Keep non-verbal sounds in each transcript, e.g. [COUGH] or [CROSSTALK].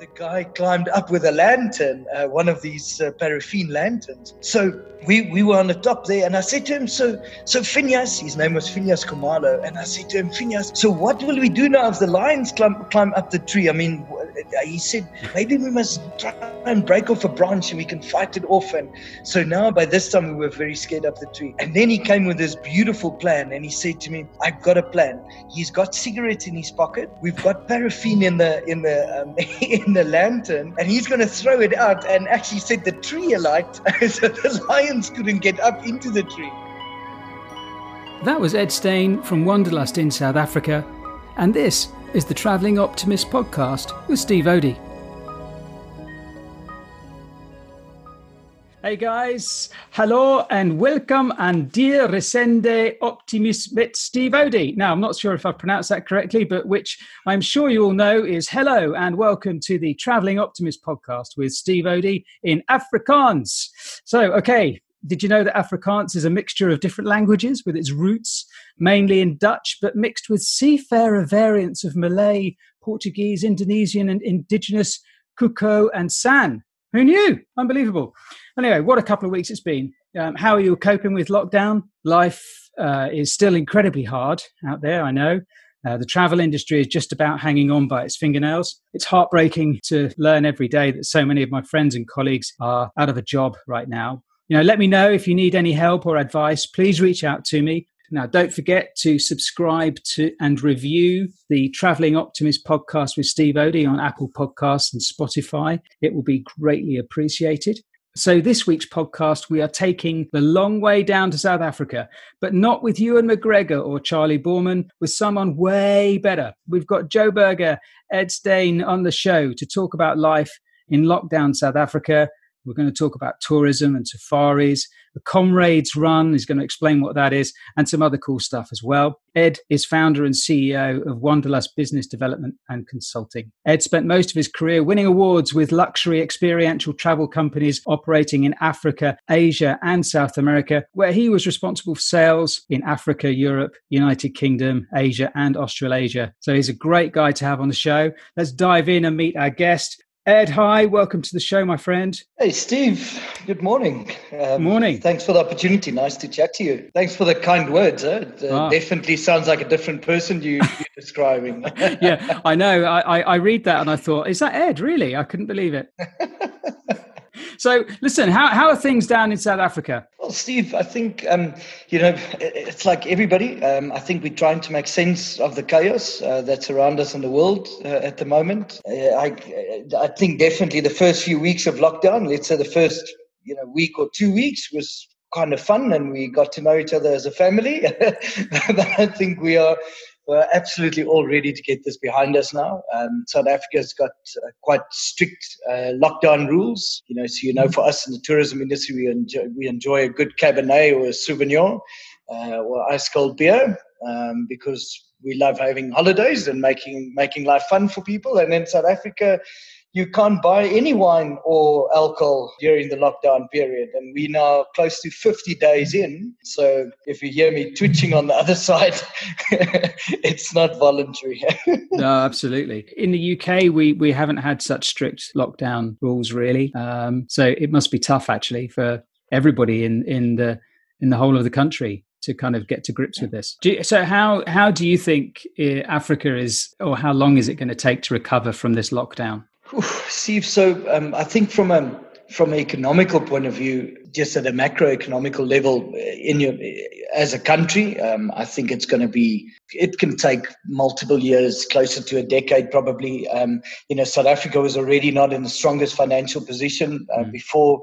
the guy climbed up with a lantern, uh, one of these uh, paraffin lanterns. So we, we were on the top there, and I said to him, so so Phineas, his name was Phineas Khumalo, and I said to him, Phineas, so what will we do now if the lions climb climb up the tree? I mean, he said maybe we must try and break off a branch and we can fight it off. And so now by this time we were very scared up the tree. And then he came with this beautiful plan, and he said to me, I've got a plan. He's got cigarettes in his pocket. We've got paraffin in the in the um, [LAUGHS] in the lantern, and he's going to throw it out and actually set the tree alight [LAUGHS] so the lions couldn't get up into the tree. That was Ed Stain from Wanderlust in South Africa, and this is the Travelling Optimist podcast with Steve Odie. Hey guys, hello and welcome and dear Resende Optimist with Steve Odie. Now, I'm not sure if I've pronounced that correctly, but which I'm sure you all know is hello and welcome to the Travelling Optimist podcast with Steve Odie in Afrikaans. So, okay, did you know that Afrikaans is a mixture of different languages with its roots mainly in Dutch, but mixed with seafarer variants of Malay, Portuguese, Indonesian, and indigenous Kuko and San? Who knew? Unbelievable. Anyway, what a couple of weeks it's been. Um, how are you coping with lockdown? Life uh, is still incredibly hard out there, I know. Uh, the travel industry is just about hanging on by its fingernails. It's heartbreaking to learn every day that so many of my friends and colleagues are out of a job right now. You know, let me know if you need any help or advice. Please reach out to me. Now, don't forget to subscribe to and review the Traveling Optimist podcast with Steve Odie on Apple Podcasts and Spotify. It will be greatly appreciated. So, this week's podcast, we are taking the long way down to South Africa, but not with Ewan McGregor or Charlie Boorman, with someone way better. We've got Joburger, Ed Stain on the show to talk about life in lockdown South Africa we're going to talk about tourism and safaris. The Comrades Run is going to explain what that is and some other cool stuff as well. Ed is founder and CEO of Wanderlust Business Development and Consulting. Ed spent most of his career winning awards with luxury experiential travel companies operating in Africa, Asia, and South America, where he was responsible for sales in Africa, Europe, United Kingdom, Asia, and Australasia. So he's a great guy to have on the show. Let's dive in and meet our guest. Ed, hi, welcome to the show, my friend. Hey, Steve, good morning. Um, morning. Thanks for the opportunity. Nice to chat to you. Thanks for the kind words. Eh? It uh, ah. definitely sounds like a different person you, [LAUGHS] are describing. yeah, [LAUGHS] I know. I, I, I read that and I thought, is that Ed? Really? I couldn't believe it. [LAUGHS] So, listen, how, how are things down in South Africa? Well, Steve, I think, um, you know, it's like everybody. Um, I think we're trying to make sense of the chaos uh, that's around us in the world uh, at the moment. Uh, I, I think definitely the first few weeks of lockdown, let's say the first, you know, week or two weeks was kind of fun and we got to know each other as a family. [LAUGHS] but I think we are we're absolutely all ready to get this behind us now. Um, South Africa's got uh, quite strict uh, lockdown rules. You know, so you know, for us in the tourism industry, we enjoy, we enjoy a good Cabernet or a Sauvignon uh, or ice cold beer um, because we love having holidays and making making life fun for people. And in South Africa, you can't buy any wine or alcohol during the lockdown period. And we're now close to 50 days in. So if you hear me twitching on the other [LAUGHS] side, [LAUGHS] it's not voluntary. [LAUGHS] no, absolutely. In the UK, we, we haven't had such strict lockdown rules, really. Um, so it must be tough, actually, for everybody in, in the in the whole of the country to kind of get to grips with this. You, so how how do you think uh, Africa is, or how long is it going to take to recover from this lockdown? Steve, so um, I think from a from an economical point of view, just at a macroeconomical level, uh, in your as a country, um, I think it's going to be. It can take multiple years, closer to a decade, probably. Um, you know, South Africa was already not in the strongest financial position uh, mm. before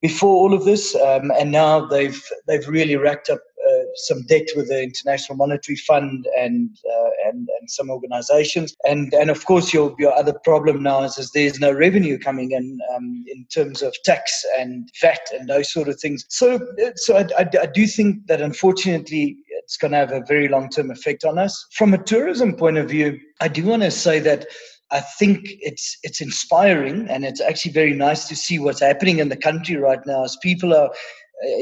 before all of this, um, and now they've they've really racked up uh, some debt with the International Monetary Fund and uh, and and some organisations, and and of course your your other problem now is, is there's no revenue coming in um, in terms of tax and VAT and those sort of things. So so I, I, I do think that unfortunately it's going to have a very long term effect on us. From a tourism point of view, I do want to say that I think it's it's inspiring and it's actually very nice to see what's happening in the country right now as people are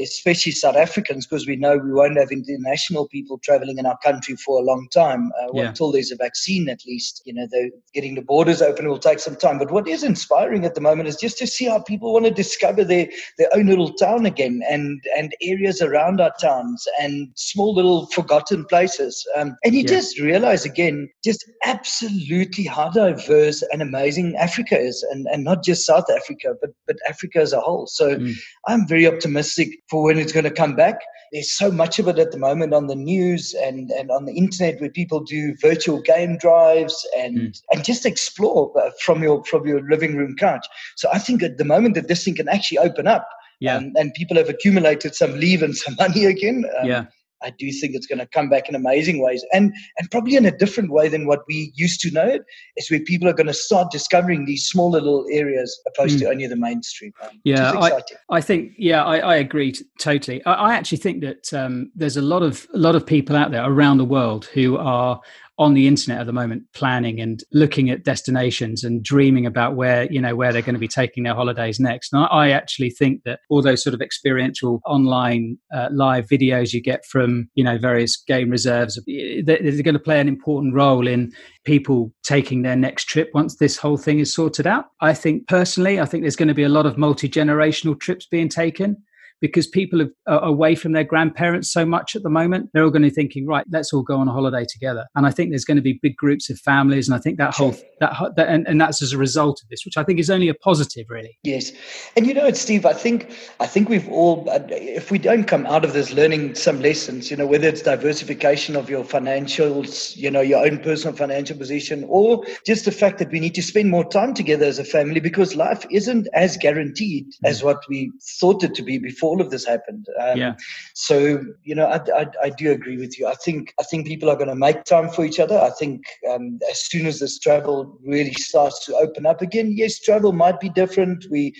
especially South Africans, because we know we won't have international people traveling in our country for a long time. Uh, well, yeah. Until there's a vaccine, at least, you know, getting the borders open will take some time. But what is inspiring at the moment is just to see how people want to discover their, their own little town again and, and areas around our towns and small little forgotten places. Um, and you yeah. just realize again, just absolutely how diverse and amazing Africa is, and, and not just South Africa, but, but Africa as a whole. So mm. I'm very optimistic for when it's going to come back. There's so much of it at the moment on the news and, and on the internet where people do virtual game drives and mm. and just explore uh, from your from your living room couch. So I think at the moment that this thing can actually open up, yeah. Um, and people have accumulated some leave and some [LAUGHS] money again. Um, yeah I do think it's going to come back in amazing ways and, and probably in a different way than what we used to know it. Is where people are going to start discovering these small little areas opposed mm. to only the mainstream. Um, yeah, I, I, think, yeah, I, I agree t- totally. I, I, actually think that um, there's a lot of, a lot of people out there around the world who are on the internet at the moment planning and looking at destinations and dreaming about where you know where they're going to be taking their holidays next. And i actually think that all those sort of experiential online uh, live videos you get from you know various game reserves they're going to play an important role in people taking their next trip once this whole thing is sorted out. I think personally i think there's going to be a lot of multi-generational trips being taken because people are away from their grandparents so much at the moment. They're all going to be thinking, right, let's all go on a holiday together. And I think there's going to be big groups of families, and I think that whole that, that and, and that's as a result of this, which I think is only a positive, really. Yes, and you know, Steve, I think I think we've all, uh, if we don't come out of this learning some lessons, you know, whether it's diversification of your financials, you know, your own personal financial position, or just the fact that we need to spend more time together as a family because life isn't as guaranteed mm. as what we thought it to be before all of this happened. Um, yeah. So you know, I, I, I, do agree with you. I think I think people are going to make time for each other. I think um, as soon as this travel really starts to open up again, yes, travel might be different. We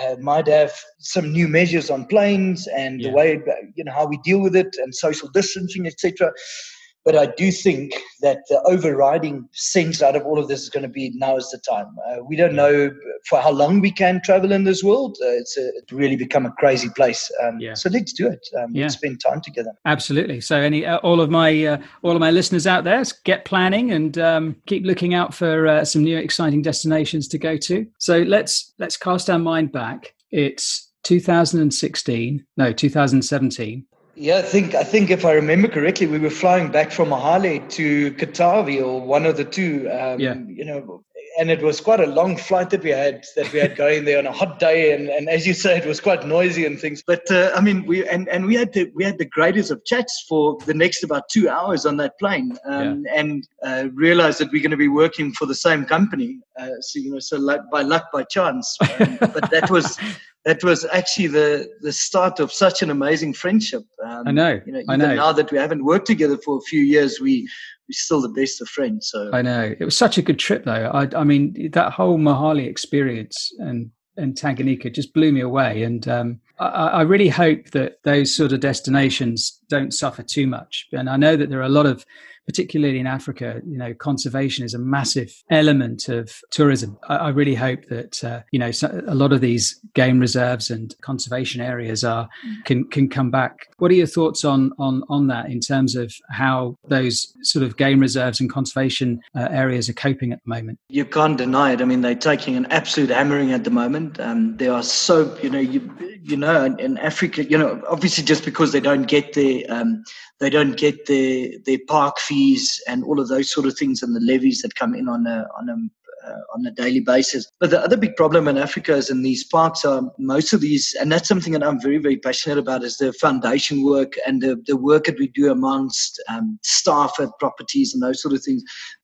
uh, might have some new measures on planes and yeah. the way you know how we deal with it and social distancing, etc. But I do think that the overriding sense out of all of this is going to be now is the time. Uh, we don't know for how long we can travel in this world. Uh, it's, a, it's really become a crazy place. Um, yeah. So let's do it. Um, yeah. Let's spend time together. Absolutely. So any uh, all of my uh, all of my listeners out there, get planning and um, keep looking out for uh, some new exciting destinations to go to. So let's let's cast our mind back. It's 2016, no, 2017 yeah, I think I think if I remember correctly, we were flying back from Mahale to Katavi or one of the two. Um, yeah. You know, and it was quite a long flight that we had that we had going there on a hot day, and, and as you say, it was quite noisy and things. But uh, I mean, we and, and we had the we had the greatest of chats for the next about two hours on that plane, um, yeah. and uh, realized that we're going to be working for the same company. Uh, so you know, so like by luck, by chance. [LAUGHS] Um, but that was that was actually the the start of such an amazing friendship. Um, I know. You know, even I know. now that we haven't worked together for a few years, we we're still the best of friends. So I know it was such a good trip, though. I, I mean, that whole Mahale experience and and Tanganyika just blew me away, and um, I, I really hope that those sort of destinations don't suffer too much. And I know that there are a lot of particularly in Africa, you know, conservation is a massive element of tourism. I, I really hope that uh, you know so a lot of these game reserves and conservation areas are can can come back. What are your thoughts on on on that in terms of how those sort of game reserves and conservation uh, areas are coping at the moment? You can't deny it. I mean, they're taking an absolute hammering at the moment. Um, they are so you know you you know in, in Africa, you know, obviously just because they don't get the um, they don't get their their park fees and all of those sort of things and the levies that come in on a on a uh, on a daily basis. But the other big problem in Africa is in these parks are most of these, and that's something that I'm very, very passionate about, is the foundation work and the, the work that we do amongst um, staff at properties and those sort of things.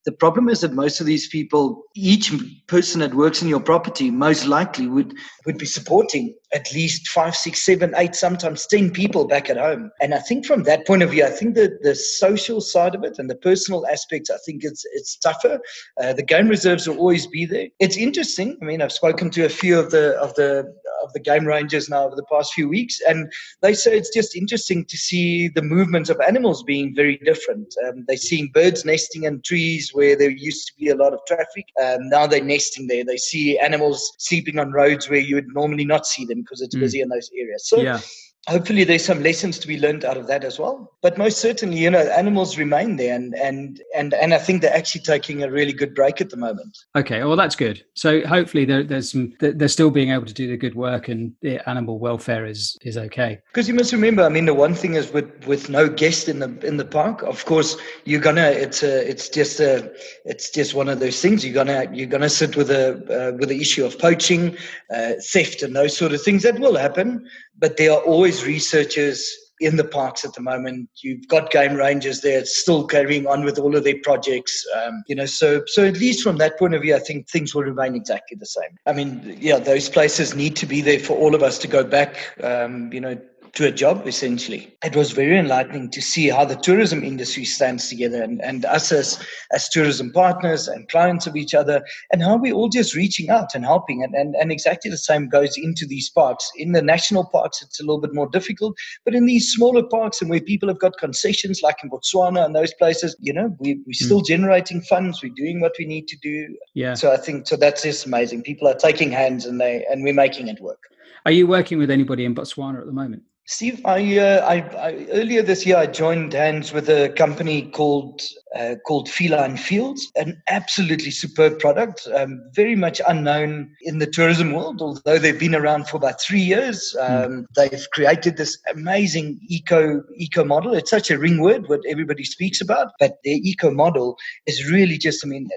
The problem is that most of these people, each person that works in your property, most likely would would be supporting at least five, six, seven, eight, sometimes ten people back at home. And I think from that point of view, I think that the social side of it and the personal aspects, I think it's it's tougher. Uh, the game reserves will always be there. It's interesting. I mean, I've spoken to a few of the of the of the game rangers now over the past few weeks, and they say it's just interesting to see the movements of animals being very different. Um, they're seeing birds nesting in trees where there used to be a lot of traffic. Um, now they're nesting there. They see animals sleeping on roads where you would normally not see them because it's mm. busy in those areas. So. Yeah. Hopefully there's some lessons to be learned out of that as well. But most certainly, you know, animals remain there, and and and and I think they're actually taking a really good break at the moment. Okay, well that's good. So hopefully there, there's some they're still being able to do the good work, and the animal welfare is is okay. Because you must remember, I mean, the one thing is with with no guest in the in the park, of course, you're gonna it's a it's just a it's just one of those things. You're gonna you're gonna sit with a uh, with the issue of poaching, uh, theft, and those sort of things that will happen. But there are always researchers in the parks at the moment. You've got game rangers there still carrying on with all of their projects. Um, you know, so so at least from that point of view, I think things will remain exactly the same. I mean, yeah, those places need to be there for all of us to go back. Um, you know, to a job essentially. It was very enlightening to see how the tourism industry stands together and, and us as, as tourism partners and clients of each other and how we're all just reaching out and helping. And, and, and exactly the same goes into these parks. In the national parks, it's a little bit more difficult, but in these smaller parks and where people have got concessions like in Botswana and those places, you know, we, we're still mm. generating funds. We're doing what we need to do. Yeah. So I think, so that's just amazing. People are taking hands and they, and we're making it work. Are you working with anybody in Botswana at the moment? Steve, I, uh, I, I, earlier this year I joined hands with a company called uh, called Feline Fields, an absolutely superb product, um, very much unknown in the tourism world. Although they've been around for about three years, hmm. um, mm. they've created this amazing eco eco model. It's such a ring word, what everybody speaks about, but their eco model is really just, I mean,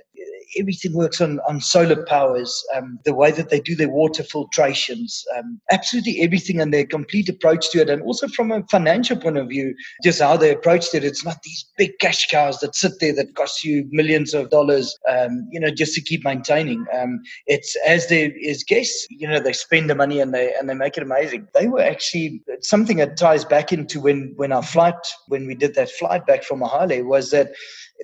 everything works on, on solar powers, um, the way that they do their water filtrations, um, absolutely everything and their complete approach to it. And also from a financial point of view, just how they approached it. It's not these big cash cows that sit there that cost you millions of dollars, um, you know, just to keep maintaining. Um, it's as there is guests, you know, they spend the money and they and they make it amazing. They were actually something that ties back into when when our flight, when we did that flight back from Mahale, was that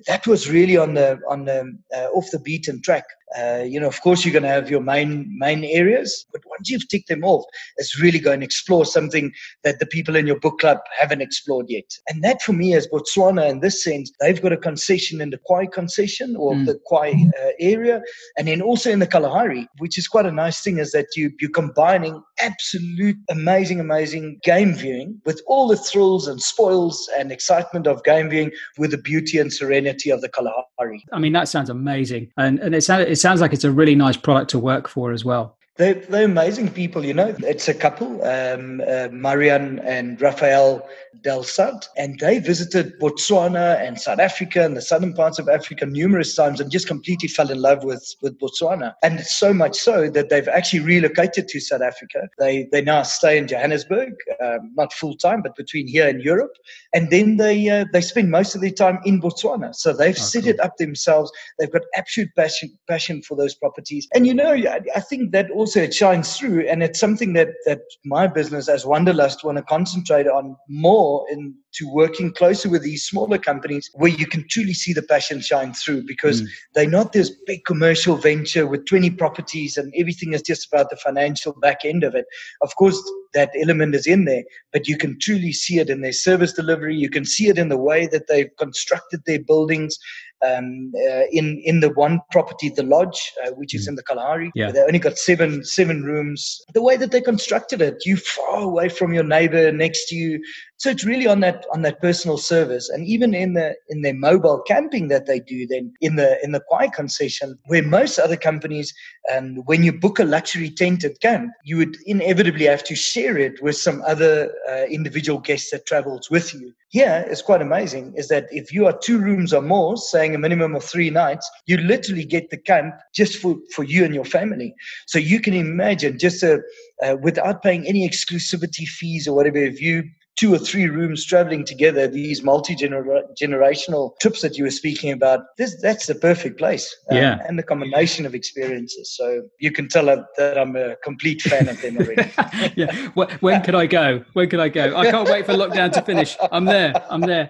that was really on the on the uh, off the beaten track. Uh, you know, of course, you're going to have your main main areas, but once you've ticked them off, it's really going to explore something that the people in your book club haven't explored yet. And that, for me, as Botswana, in this sense, they've got a concession in the Khwai concession or mm. the Khwai uh, area, and then also in the Kalahari, which is quite a nice thing, is that you you're combining absolute amazing, amazing game viewing with all the thrills and spoils and excitement of game viewing with the beauty and serenity of the Kalahari. I mean, that sounds amazing, and and it sounds it sounds like it's a really nice product to work for as well. They're, they're amazing people, you know. It's a couple, um, uh, Marian and Raphael Del Sad, and they visited Botswana and South Africa and the southern parts of Africa numerous times and just completely fell in love with, with Botswana. And it's so much so that they've actually relocated to South Africa. They, they now stay in Johannesburg, um, not full time, but between here and Europe. And then they, uh, they spend most of their time in Botswana. So they've oh, set cool. it up themselves. They've got absolute passion, passion for those properties. And, you know, I, I think that also shines through and it's something that that my business as wanderlust want to concentrate on more in to working closer with these smaller companies where you can truly see the passion shine through because mm. they're not this big commercial venture with 20 properties and everything is just about the financial back end of it of course that element is in there but you can truly see it in their service delivery you can see it in the way that they've constructed their buildings um, uh, in in the one property, the lodge, uh, which is mm. in the Kalahari. Yeah. They only got seven seven rooms. The way that they constructed it, you far away from your neighbor next to you. So it's really on that on that personal service, and even in the in their mobile camping that they do, then in the in the Khwai concession, where most other companies, um, when you book a luxury tented camp, you would inevitably have to share it with some other uh, individual guest that travels with you. Here, it's quite amazing. Is that if you are two rooms or more, saying a minimum of three nights, you literally get the camp just for for you and your family. So you can imagine just a uh, without paying any exclusivity fees or whatever. If you two or three rooms traveling together, these multi generational trips that you were speaking about, this, that's the perfect place. Um, yeah. And the combination of experiences. So you can tell that I'm a complete fan of them already. [LAUGHS] yeah. When can I go? When can I go? I can't wait for lockdown to finish. I'm there. I'm there.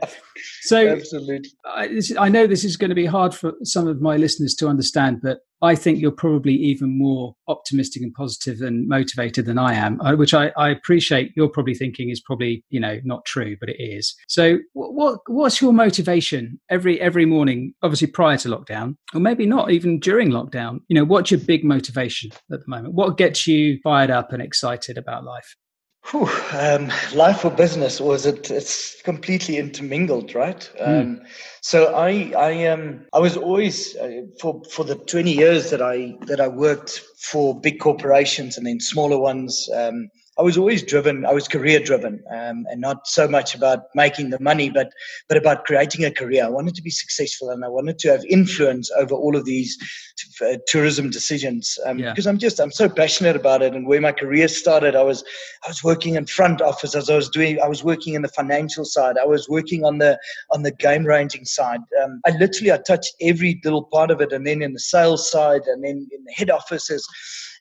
So absolutely. I, I know this is going to be hard for some of my listeners to understand, but I think you're probably even more optimistic and positive and motivated than I am, uh, which I, I, appreciate. You're probably thinking is probably you know not true, but it is. So, what what's your motivation every every morning? Obviously, prior to lockdown, or maybe not even during lockdown. You know, what's your big motivation at the moment? What gets you fired up and excited about life? Whew, um, life or business, or is it? It's completely intermingled, right? Mm. Um, so I, I, um, I was always uh, for for the twenty years that I that I worked for big corporations and then smaller ones. Um, I was always driven. I was career driven, um, and not so much about making the money, but but about creating a career. I wanted to be successful, and I wanted to have influence over all of these t- uh, tourism decisions. Um, yeah. Because I'm just I'm so passionate about it, and where my career started, I was I was working in front office as I was doing. I was working in the financial side. I was working on the on the game ranging side. Um, I literally I touched every little part of it, and then in the sales side, and then in the head offices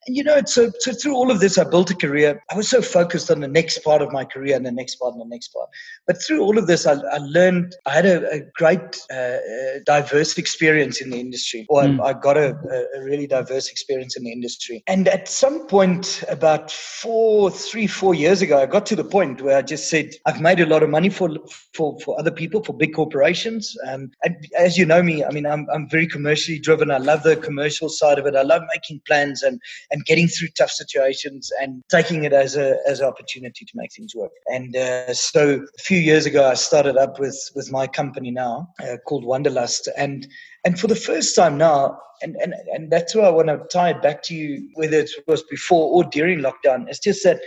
you know, so, so through all of this, I built a career. I was so focused on the next part of my career and the next part and the next part. But through all of this, I, I learned, I had a, a great, uh, diverse experience in the industry, or mm. I, I, got a, a, really diverse experience in the industry. And at some point, about four, three, four years ago, I got to the point where I just said, I've made a lot of money for, for, for other people, for big corporations. Um, and as you know me, I mean, I'm, I'm very commercially driven. I love the commercial side of it. I love making plans and, and and getting through tough situations and taking it as a as an opportunity to make things work. And uh, so a few years ago, I started up with with my company now uh, called Wanderlust, and and for the first time now. And, and, and that's why I want to tie it back to you, whether it was before or during lockdown. It's just that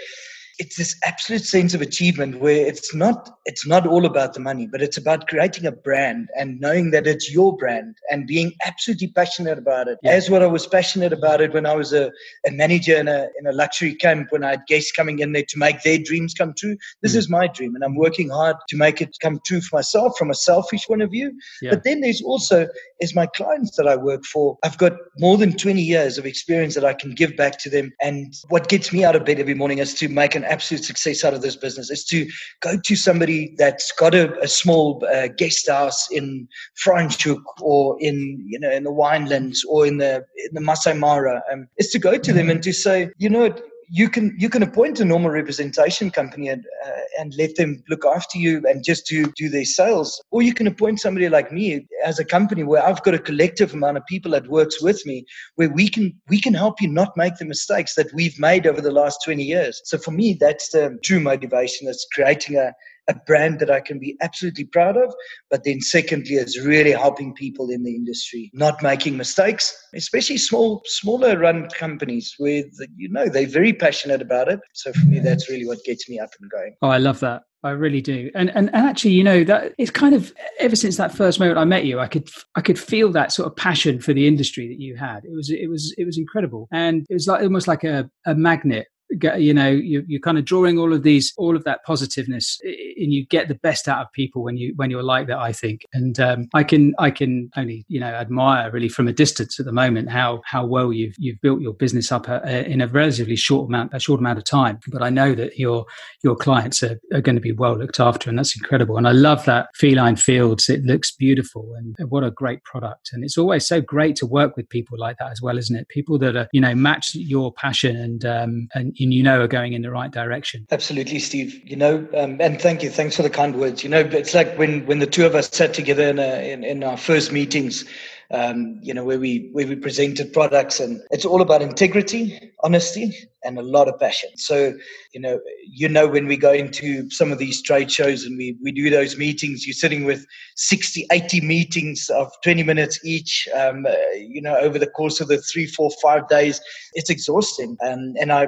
it's this absolute sense of achievement where it's not it's not all about the money but it's about creating a brand and knowing that it's your brand and being absolutely passionate about it yeah. as what i was passionate about it when i was a, a manager in a, in a luxury camp when i had guests coming in there to make their dreams come true this mm. is my dream and i'm working hard to make it come true for myself from a selfish point of view yeah. but then there's also is my clients that i work for i've got more than 20 years of experience that i can give back to them and what gets me out of bed every morning is to make an absolute success out of this business is to go to somebody that's got a, a small uh, guest house in Franschhoek or in you know in the Winelands or in the in the Masai Mara. Um, is to go to them and to say, you know, you can you can appoint a normal representation company and uh, and let them look after you and just do do their sales. Or you can appoint somebody like me as a company where I've got a collective amount of people that works with me where we can we can help you not make the mistakes that we've made over the last 20 years. So for me that's the true motivation that's creating a a brand that I can be absolutely proud of. But then, secondly, is really helping people in the industry not making mistakes, especially small, smaller run companies where you know they're very passionate about it. So for me, that's really what gets me up and going. Oh, I love that. I really do. And, and and actually, you know, that it's kind of ever since that first moment I met you, I could I could feel that sort of passion for the industry that you had. It was it was it was incredible. And it was like almost like a, a magnet you know you, you're kind of drawing all of these all of that positiveness and you get the best out of people when you when you're like that i think. And um, i can i can only you know admire really from a distance at the moment how how well you've you've built your business up uh, in a relatively short amount a short amount of time. But i know that your your clients are, are going to be well looked after and that's incredible. And i love that feline fields. It looks beautiful and what a great product. And it's always so great to work with people like that as well isn't it? People that are you know match your passion and um, and you know are going in the right direction. Absolutely, Steve. You know, um, and thank you. Thanks for the kind words. You know, it's like when when the two of us sat together in, a, in, in our first meetings um, you know, where we where we presented products, and it's all about integrity, honesty, and a lot of passion. So, you know, you know, when we go into some of these trade shows and we we do those meetings, you're sitting with 60, 80 meetings of 20 minutes each. Um, uh, you know, over the course of the three, four, five days, it's exhausting. And and I,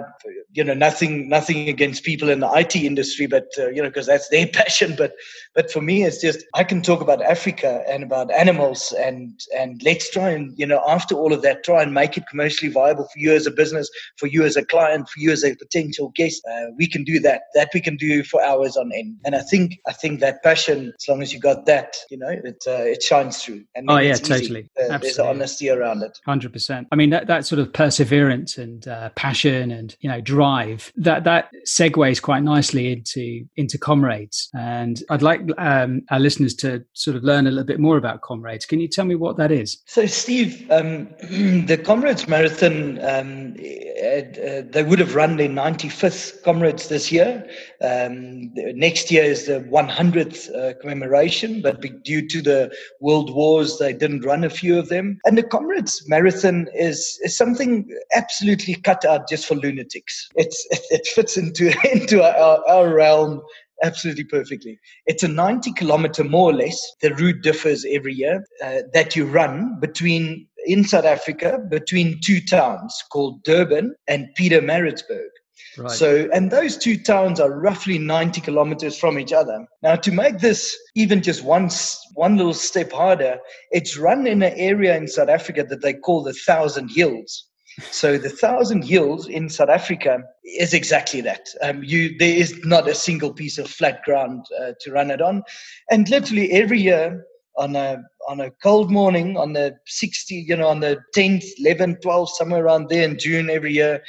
you know, nothing nothing against people in the IT industry, but uh, you know, because that's their [LAUGHS] passion. But but for me, it's just I can talk about Africa and about animals and and and let's try and you know after all of that try and make it commercially viable for you as a business for you as a client for you as a potential guest. Uh, we can do that. That we can do for hours on end. And i think i think that passion as long as you got that you know it uh, it shines through. And oh yeah totally. Uh, there's honesty around it. 100% i mean that, that sort of perseverance and uh, passion and you know drive that that segues quite nicely into into comrades. And i'd like um, our listeners to sort of learn a little bit more about comrades. Can you tell me what that is is? So, Steve, um, [CLEARS THROAT] the Comrades Marathon, um, uh, they would have run their 95th Comrades this year. Um, next year is the 100th uh, commemoration, but due to the world wars, they didn't run a few of them. And the Comrades Marathon is, is something absolutely cut out just for lunatics. It's, it, [LAUGHS] it fits into, [LAUGHS] into our, our realm absolutely perfectly. It's a 90 kilometer, more or less. The route differs every year uh, that you run between in South Africa between two towns called Durban and Pietermaritzburg. Right. So, and those two towns are roughly 90 kilometers from each other. Now, to make this even just one, one little step harder, it's run in an area in South Africa that they call the Thousand Hills. So the Thousand Hills in South Africa is exactly that. Um, you there is not a single piece of flat ground uh, to run it on, and literally every year on a on a cold morning on the 60 you know on the 10th 11th 12th somewhere around there in june every year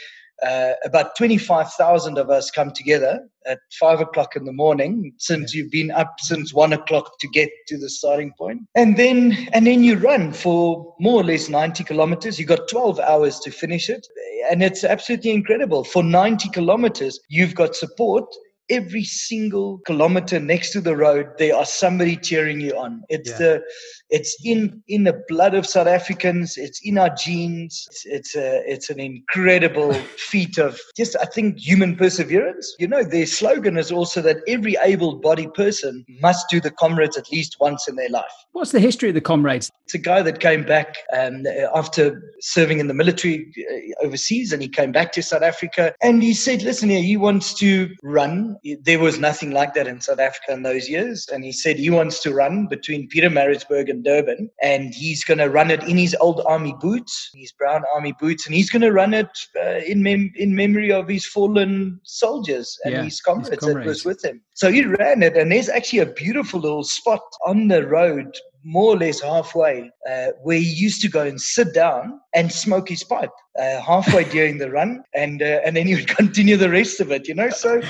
uh, about 25,000 of us come together at five o'clock in the morning since you've been up since one o'clock to get to the starting point. And then, and then you run for more or less 90 kilometers. You've got 12 hours to finish it. And it's absolutely incredible. For 90 kilometers, you've got support every single kilometer next to the road there are somebody cheering you on. It's yeah. the it's in in the blood of south africans it's in our genes it's, it's a it's an incredible [LAUGHS] feat of just i think human perseverance. You know their slogan is also that every able-bodied person must do the comrades at least once in their life. What's the history of the comrades? It's a guy that came back um, after serving in the military uh, overseas and he came back to south africa and he said listen here he wants to run there was nothing like that in South Africa in those years. And he said he wants to run between Pietermaritzburg and Durban. And he's going to run it in his old army boots, his brown army boots. And he's going to run it uh, in, mem- in memory of his fallen soldiers and yeah, his, comrades his comrades that was with him. So he ran it. And there's actually a beautiful little spot on the road more or less halfway, uh, where he used to go and sit down and smoke his pipe uh, halfway [LAUGHS] during the run, and uh, and then he would continue the rest of it. You know, so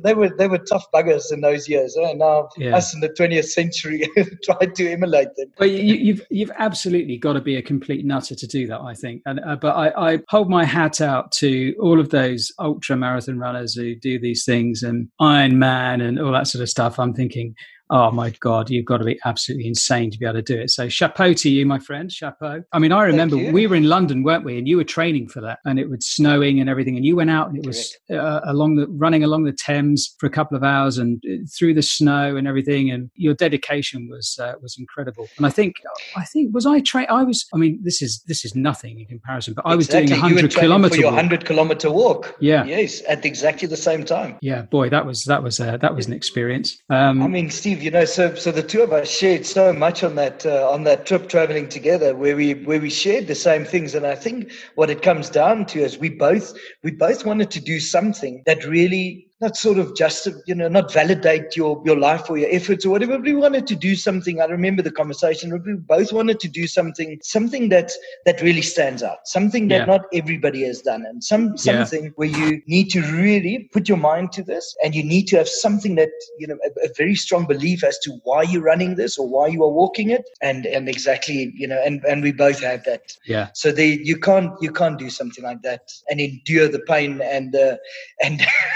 they were they were tough buggers in those years. Eh? Now yeah. us in the 20th century [LAUGHS] tried to emulate them. But you, have you've, you've absolutely got to be a complete nutter to do that, I think. And uh, but I, I hold my hat out to all of those ultra marathon runners who do these things and Iron Man and all that sort of stuff. I'm thinking oh my god you've got to be absolutely insane to be able to do it. So chapeau to you my friend chapeau. I mean i remember we were in london weren't we? And you were training for that and it was snowing and everything and you went out and it was uh, along the running along the thames for a couple of hours and uh, through the snow and everything and your dedication was uh, was incredible. And i think i think was i train i was i mean this is this is nothing in comparison but i was doing a 100 kilometer your 100 kilometer walk. Yeah. Yes at exactly the same time. Yeah boy that was that was uh, that was an experience. Um, i mean steve you know, so so the two of us shared so much on that uh, on that trip traveling together, where we where we shared the same things, and I think what it comes down to is we both we both wanted to do something that really not sort of just you know not validate your your life or your efforts or whatever we wanted to do something. I remember the conversation we both wanted to do something something that that really stands out something that yeah. not everybody has done. And some something yeah. where you need to really put your mind to this and you need to have something that you know a, a, very strong belief as to why you're running this or why you are walking it. And and exactly you know and and we both have that. Yeah. So they you can't you can't do something like that and endure the pain and uh, and [LAUGHS]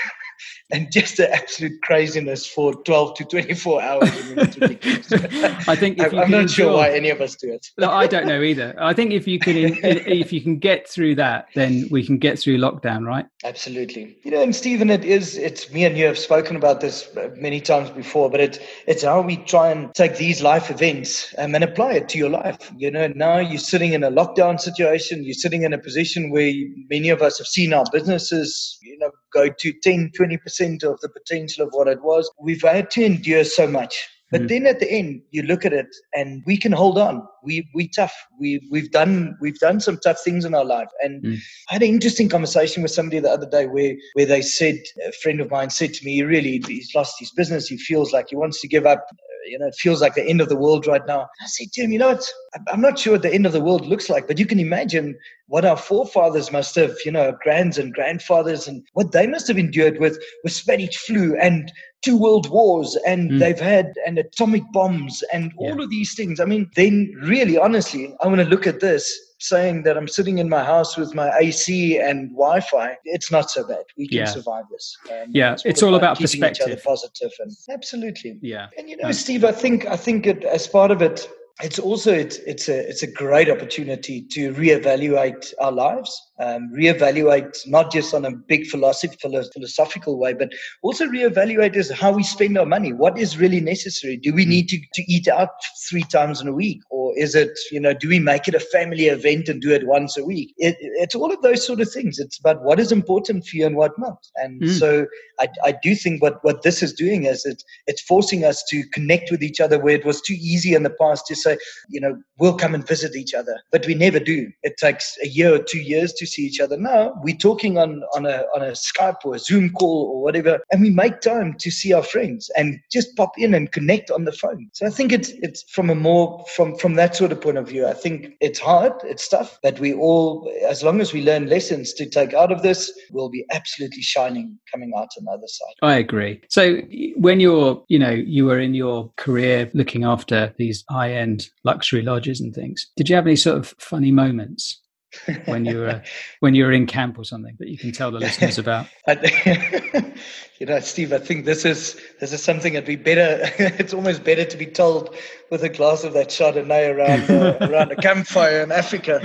and just the absolute craziness for 12 to 24 hours. [LAUGHS] I think I'm not endure, sure why any of us do it. no, I don't know either. I think if you can [LAUGHS] if you can get through that, then we can get through lockdown, right? Absolutely. You know, and Stephen, it is it's me and you have spoken about this many times before, but it's it's how we try and take these life events um, and apply it to your life. You know, now you're sitting in a lockdown situation, you're sitting in a position where many of us have seen our businesses, you know, go to 10, 20% of the potential of what it was. We've had to endure so much. But mm. then at the end, you look at it and we can hold on. We we tough. We we've done we've done some tough things in our life. And mm. I had an interesting conversation with somebody the other day where where they said a friend of mine said to me, he really he's lost his business. He feels like he wants to give up you know, it feels like the end of the world right now. I said to him, you know what? I'm not sure what the end of the world looks like, but you can imagine what our forefathers must have, you know, grands and grandfathers and what they must have endured with, with Spanish flu and two world wars and mm. they've had and atomic bombs and all of these things. I mean, then really, honestly, I want to look at this saying that I'm sitting in my house with my AC and Wi-Fi. It's not so bad. We can yeah. survive this. Um, yeah, it's, it's all about, about perspective. positive and absolutely. Yeah. And you know, Steve, I think I think it, as part of it, it's also it's, it's a it's a great opportunity to reevaluate our lives um, reevaluate not just on a big philosophy, philosophical way, but also reevaluate is how we spend our money. What is really necessary? Do we need to, to eat out three times in a week? Or is it, you know, do we make it a family event and do it once a week? It, it's all of those sort of things. It's about what is important for you and what not. And mm. so I, I do think what, what this is doing is it, it's forcing us to connect with each other where it was too easy in the past to say, you know, we'll come and visit each other. But we never do. It takes a year or two years to see each other. Now we're talking on, on a on a Skype or a Zoom call or whatever, and we make time to see our friends and just pop in and connect on the phone. So I think it's it's from a more from from that sort of point of view. I think it's hard, it's tough, but we all, as long as we learn lessons to take out of this, we'll be absolutely shining coming out on the other side. I agree. So when you're, you know, you were in your career looking after these high end luxury lodges and things, did you have any sort of funny moments? When you were when you were in camp or something that you can tell the listeners about? [LAUGHS] [LAUGHS] you know, Steve, I think this is this is something that'd be better. [LAUGHS] it's almost better to be told with a glass of that Chardonnay around uh, around a campfire in Africa.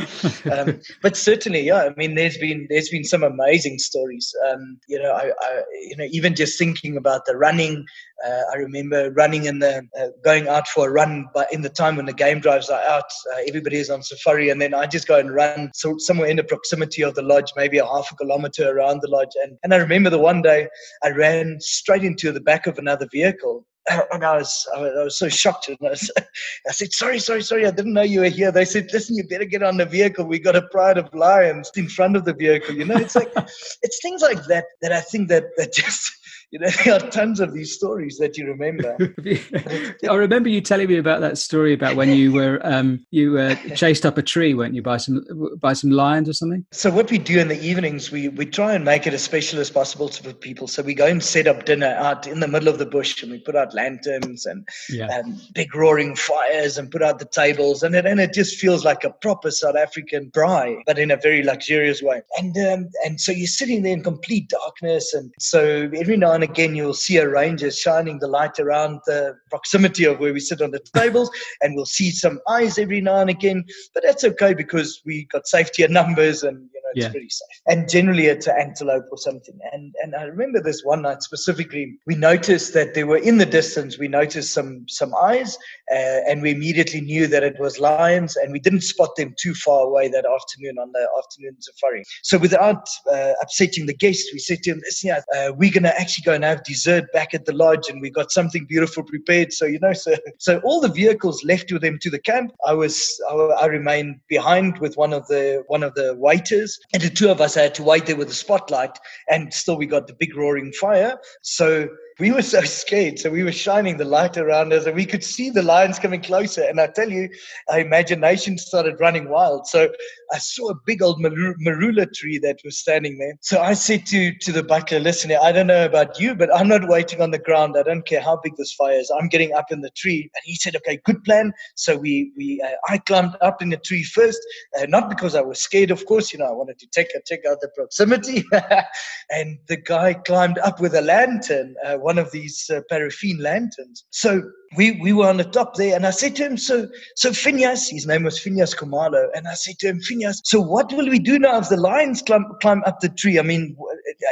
Um, but certainly, yeah, I mean, there's been there's been some amazing stories. Um, you know, I, I, you know even just thinking about the running. Uh, I remember running in the uh, going out for a run, but in the time when the game drives are out, uh, everybody is on safari, and then I just go and run so somewhere in the proximity of the lodge, maybe a half a kilometer around the lodge. And and I remember the one day I ran straight into the back of another vehicle [COUGHS] and I was, I was so shocked. And I, was, [LAUGHS] I, said, sorry, sorry, sorry. I didn't know you were here. They said, listen, you better get on the vehicle. We got a pride of lions in front of the vehicle. You know, it's like, [LAUGHS] it's things like that that I think that, that [LAUGHS] just, you know, [LAUGHS] there are tons of these stories that you remember. [LAUGHS] I remember you telling me about that story about when you were um, you uh, chased up a tree, weren't you, by some by some lions or something? So what we do in the evenings, we we try and make it as special as possible for people. So we go and set up dinner out in the middle of the bush, and we put out lanterns and, yeah. and big roaring fires, and put out the tables, and it and it just feels like a proper South African braai, but in a very luxurious way. And um, and so you're sitting there in complete darkness, and so every now and again you'll see a ranger shining the light around the proximity of where we sit on the tables, and we'll see some eyes every now and again. But that's okay because we got safety in numbers, and it's yeah. pretty safe. And generally it's an antelope or something. And and I remember this one night specifically, we noticed that there were in the distance. We noticed some some eyes, uh, and we immediately knew that it was lions, and we didn't spot them too far away that afternoon on the afternoon safari. So without uh, upsetting the guests, we said to them, "Listen, yeah, uh, we're going to actually go and have dessert back at the lodge, and we got something beautiful prepared." So you know, so [LAUGHS] so all the vehicles left with them to the camp. I was I, I remained behind with one of the one of the waiters, and the two of us had to wait there with the spotlight, and still we got the big roaring fire. So we were so scared. So we were shining the light around us and we could see the lions coming closer. And I tell you, our imagination started running wild. So I saw a big old marula tree that was standing there. So I said to, to the butler, listen, I don't know about you, but I'm not waiting on the ground. I don't care how big this fire is. I'm getting up in the tree. And he said, okay, good plan. So we, we uh, I climbed up in the tree first, uh, not because I was scared, of course, you know, I wanted to take, take out the proximity. [LAUGHS] and the guy climbed up with a lantern. Uh, one of these uh, paraffin lanterns. So we, we were on the top there, and I said to him, so so Phineas, his name was Phineas Khumalo, and I said to him, Phineas, so what will we do now if the lions climb, climb up the tree? I mean,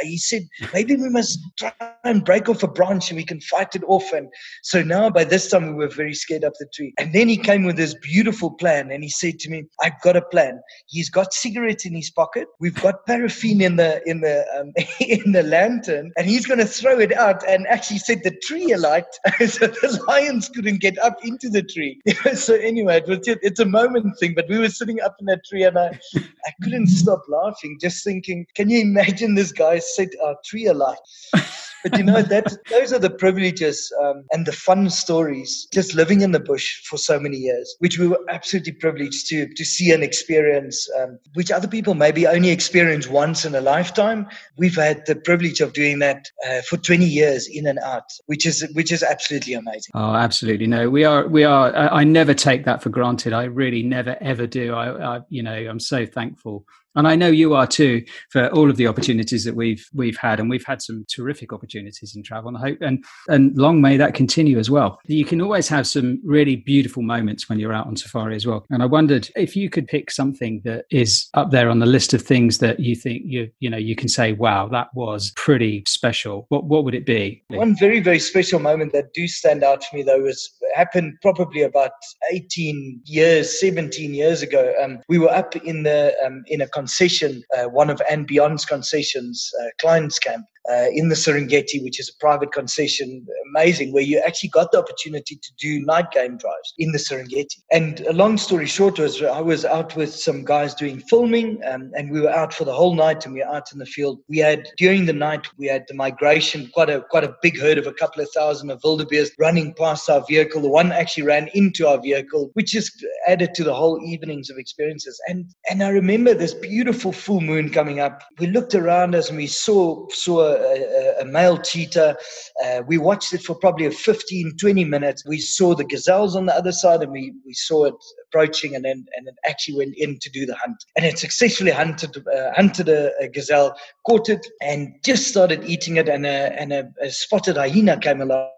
he said maybe we must try and break off a branch and we can fight it off. And so now by this time we were very scared up the tree. And then he came with this beautiful plan, and he said to me, I've got a plan. He's got cigarettes in his pocket. We've got paraffin in the in the um, [LAUGHS] in the lantern, and he's going to throw it out and actually set the tree alight [LAUGHS] so the lions couldn't get up into the tree. [LAUGHS] so anyway, it was just, it's a moment thing. But we were sitting up in that tree, and I, I couldn't stop laughing, just thinking, can you imagine this guy set our tree alight? but you know that [LAUGHS] those are the privileges um, and the fun stories. Just living in the bush for so many years, which we were absolutely privileged to to see and experience, um, which other people maybe only experience once in a lifetime. We've had the privilege of doing that uh, for 20 years in and out, which is which is absolutely amazing. Oh, absolutely. No, we are we are. I, I never take that for granted. I really never ever do. I, I you know, I'm so thankful and I know you are too for all of the opportunities that we've we've had, and we've had some terrific opportunities in travel. And I hope and and long may that continue as well. You can always have some really beautiful moments when you're out on safari as well. And I wondered if you could pick something that is up there on the list of things that you think you you know you can say, wow, that was pretty special. What what would it be? One very very special moment that do stand out for me though was happened probably about 18 years, 17 years ago. Um, we were up in the um, in a concession, uh, one of and Beyond's concessions, uh, Klein's Camp, uh, in the Serengeti, which is a private concession, amazing, where you actually got the opportunity to do night game drives in the Serengeti. And a long story short was I was out with some guys doing filming, um, and we were out for the whole night, and we were out in the field. We had during the night we had the migration, quite a quite a big herd of a couple of thousand of wildebeest running past our vehicle. The one actually ran into our vehicle, which just added to the whole evenings of experiences. And and I remember this beautiful full moon coming up. We looked around us and we saw saw a, male cheetah. Uh, we watched it for probably a 15, 20 minutes. We saw the gazelles on the other side and we, we saw it approaching and then and it actually went in to do the hunt. And it successfully hunted uh, hunted a, a, gazelle, caught it and just started eating it and a, and a, a spotted hyena came along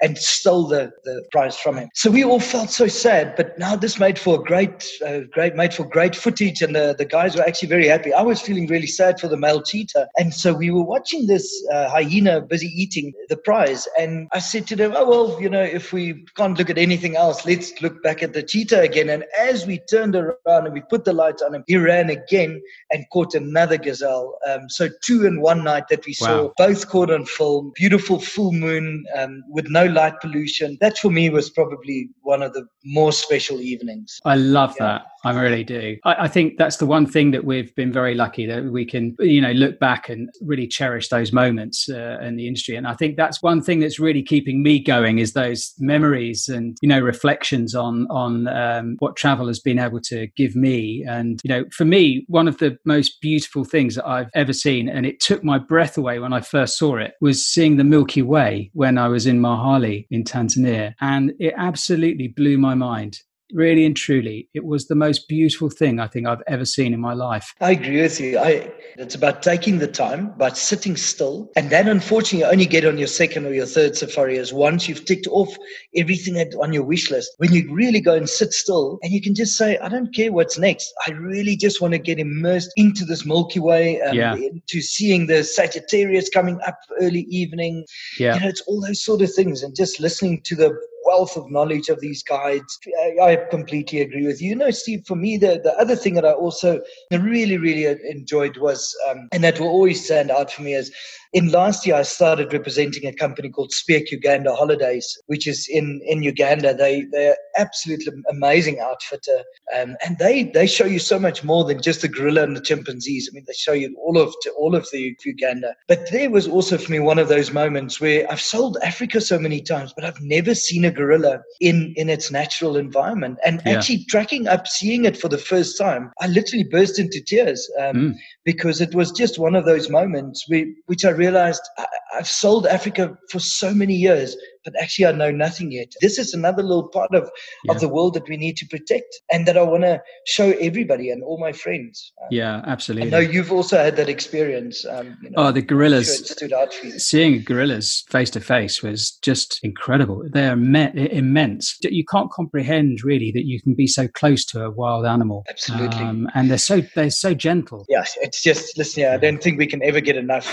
and stole the, the prize from him. So we all felt so sad, but now this made for great, uh, great, made for great footage, and the, the guys were actually very happy. I was feeling really sad for the male cheetah, and so we were watching this uh, hyena busy eating the prize, and I said to them, "Oh well, you know, if we can't look at anything else, let's look back at the cheetah again." And as we turned around and we put the lights on him, he ran again and caught another gazelle. Um, so two in one night that we wow. saw, both caught on film. Beautiful full moon. Um, with no light pollution. That for me was probably one of the more special evenings. I love yeah. that. I really do. I, I, think that's the one thing that we've been very lucky that we can, you know, look back and really cherish those moments uh, in the industry. And I think that's one thing that's really keeping me going is those memories and you know reflections on on um, what travel has been able to give me. And you know, for me, one of the most beautiful things that I've ever seen, and it took my breath away when I first saw it, was seeing the Milky Way when I was in Mahale in Tanzania, and it absolutely blew my mind really and truly, it was the most beautiful thing I think I've ever seen in my life. I agree with you. I, it's about taking the time, about sitting still. And then, unfortunately, you only get on your second or your third safari as once you've ticked off everything on your wish list. When you really go and sit still and you can just say, I don't care what's next. I really just want to get immersed into this Milky Way, um, yeah. into seeing the Sagittarius coming up early evening. Yeah. You know, it's all those sort of things. And just listening to the wealth of knowledge of these guides. I, completely agree with you. You know, Steve, for me, the, the other thing that I also really, really enjoyed was, um, and that will always stand out for me, is in last year, I started representing a company called Speke Uganda Holidays, which is in, in Uganda. They, they're absolutely amazing outfitter. Um, and they, they show you so much more than just the gorilla and the chimpanzees. I mean, they show you all of, all of the Uganda. But there was also for me one of those moments where I've sold Africa so many times, but I've never seen a gorilla in, in its natural environment. And yeah. actually tracking up, seeing it for the first time, I literally burst into tears um, mm. because it was just one of those moments where, which I really realized I, I've sold Africa for so many years but actually I know nothing yet. This is another little part of, yeah. of the world that we need to protect and that I want to show everybody and all my friends. Um, yeah, absolutely. I know you've also had that experience. Um, you know, oh, the gorillas. Sure seeing gorillas face to face was just incredible. They are me- immense. You can't comprehend really that you can be so close to a wild animal. Absolutely. Um, and they're so they're so gentle. Yes, it's just listen. Yeah, I don't think we can ever get enough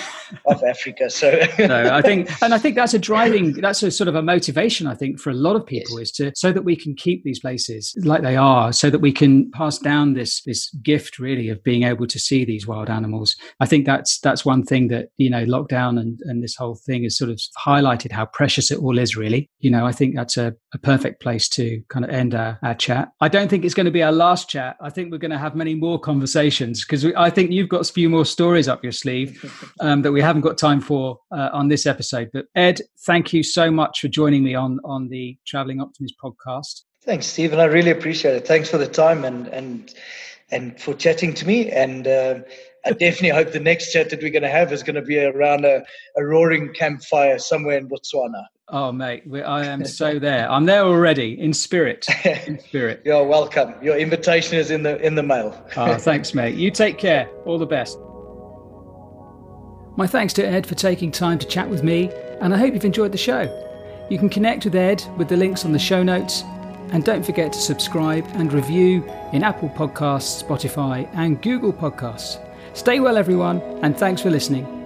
of [LAUGHS] Africa. So no, I think, and I think that's a driving. That's a [LAUGHS] sort of a motivation, I think, for a lot of people yes. is to so that we can keep these places like they are, so that we can pass down this this gift really of being able to see these wild animals. I think that's that's one thing that you know lockdown and and this whole thing has sort of highlighted how precious it all is. Really, you know, I think that's a a perfect place to kind of end our, our chat. I don't think it's going to be our last chat. I think we're going to have many more conversations because I think you've got a few more stories up your sleeve [LAUGHS] um, that we haven't got time for uh, on this episode. But Ed, thank you so much for joining me on on the Traveling Optimist podcast. Thanks, Stephen. I really appreciate it. Thanks for the time and and and for chatting to me. And uh, I definitely [LAUGHS] hope the next chat that we're going to have is going to be around a, a roaring campfire somewhere in Botswana. Oh, mate, I am so there. I'm there already in spirit. In [LAUGHS] spirit. You're welcome. Your invitation is in the in the mail. oh, [LAUGHS] thanks, mate. You take care. All the best. My thanks to Ed for taking time to chat with me, and I hope you've enjoyed the show. You can connect with Ed with the links on the show notes, and don't forget to subscribe and review in Apple Podcasts, Spotify, and Google Podcasts. Stay well, everyone, and thanks for listening.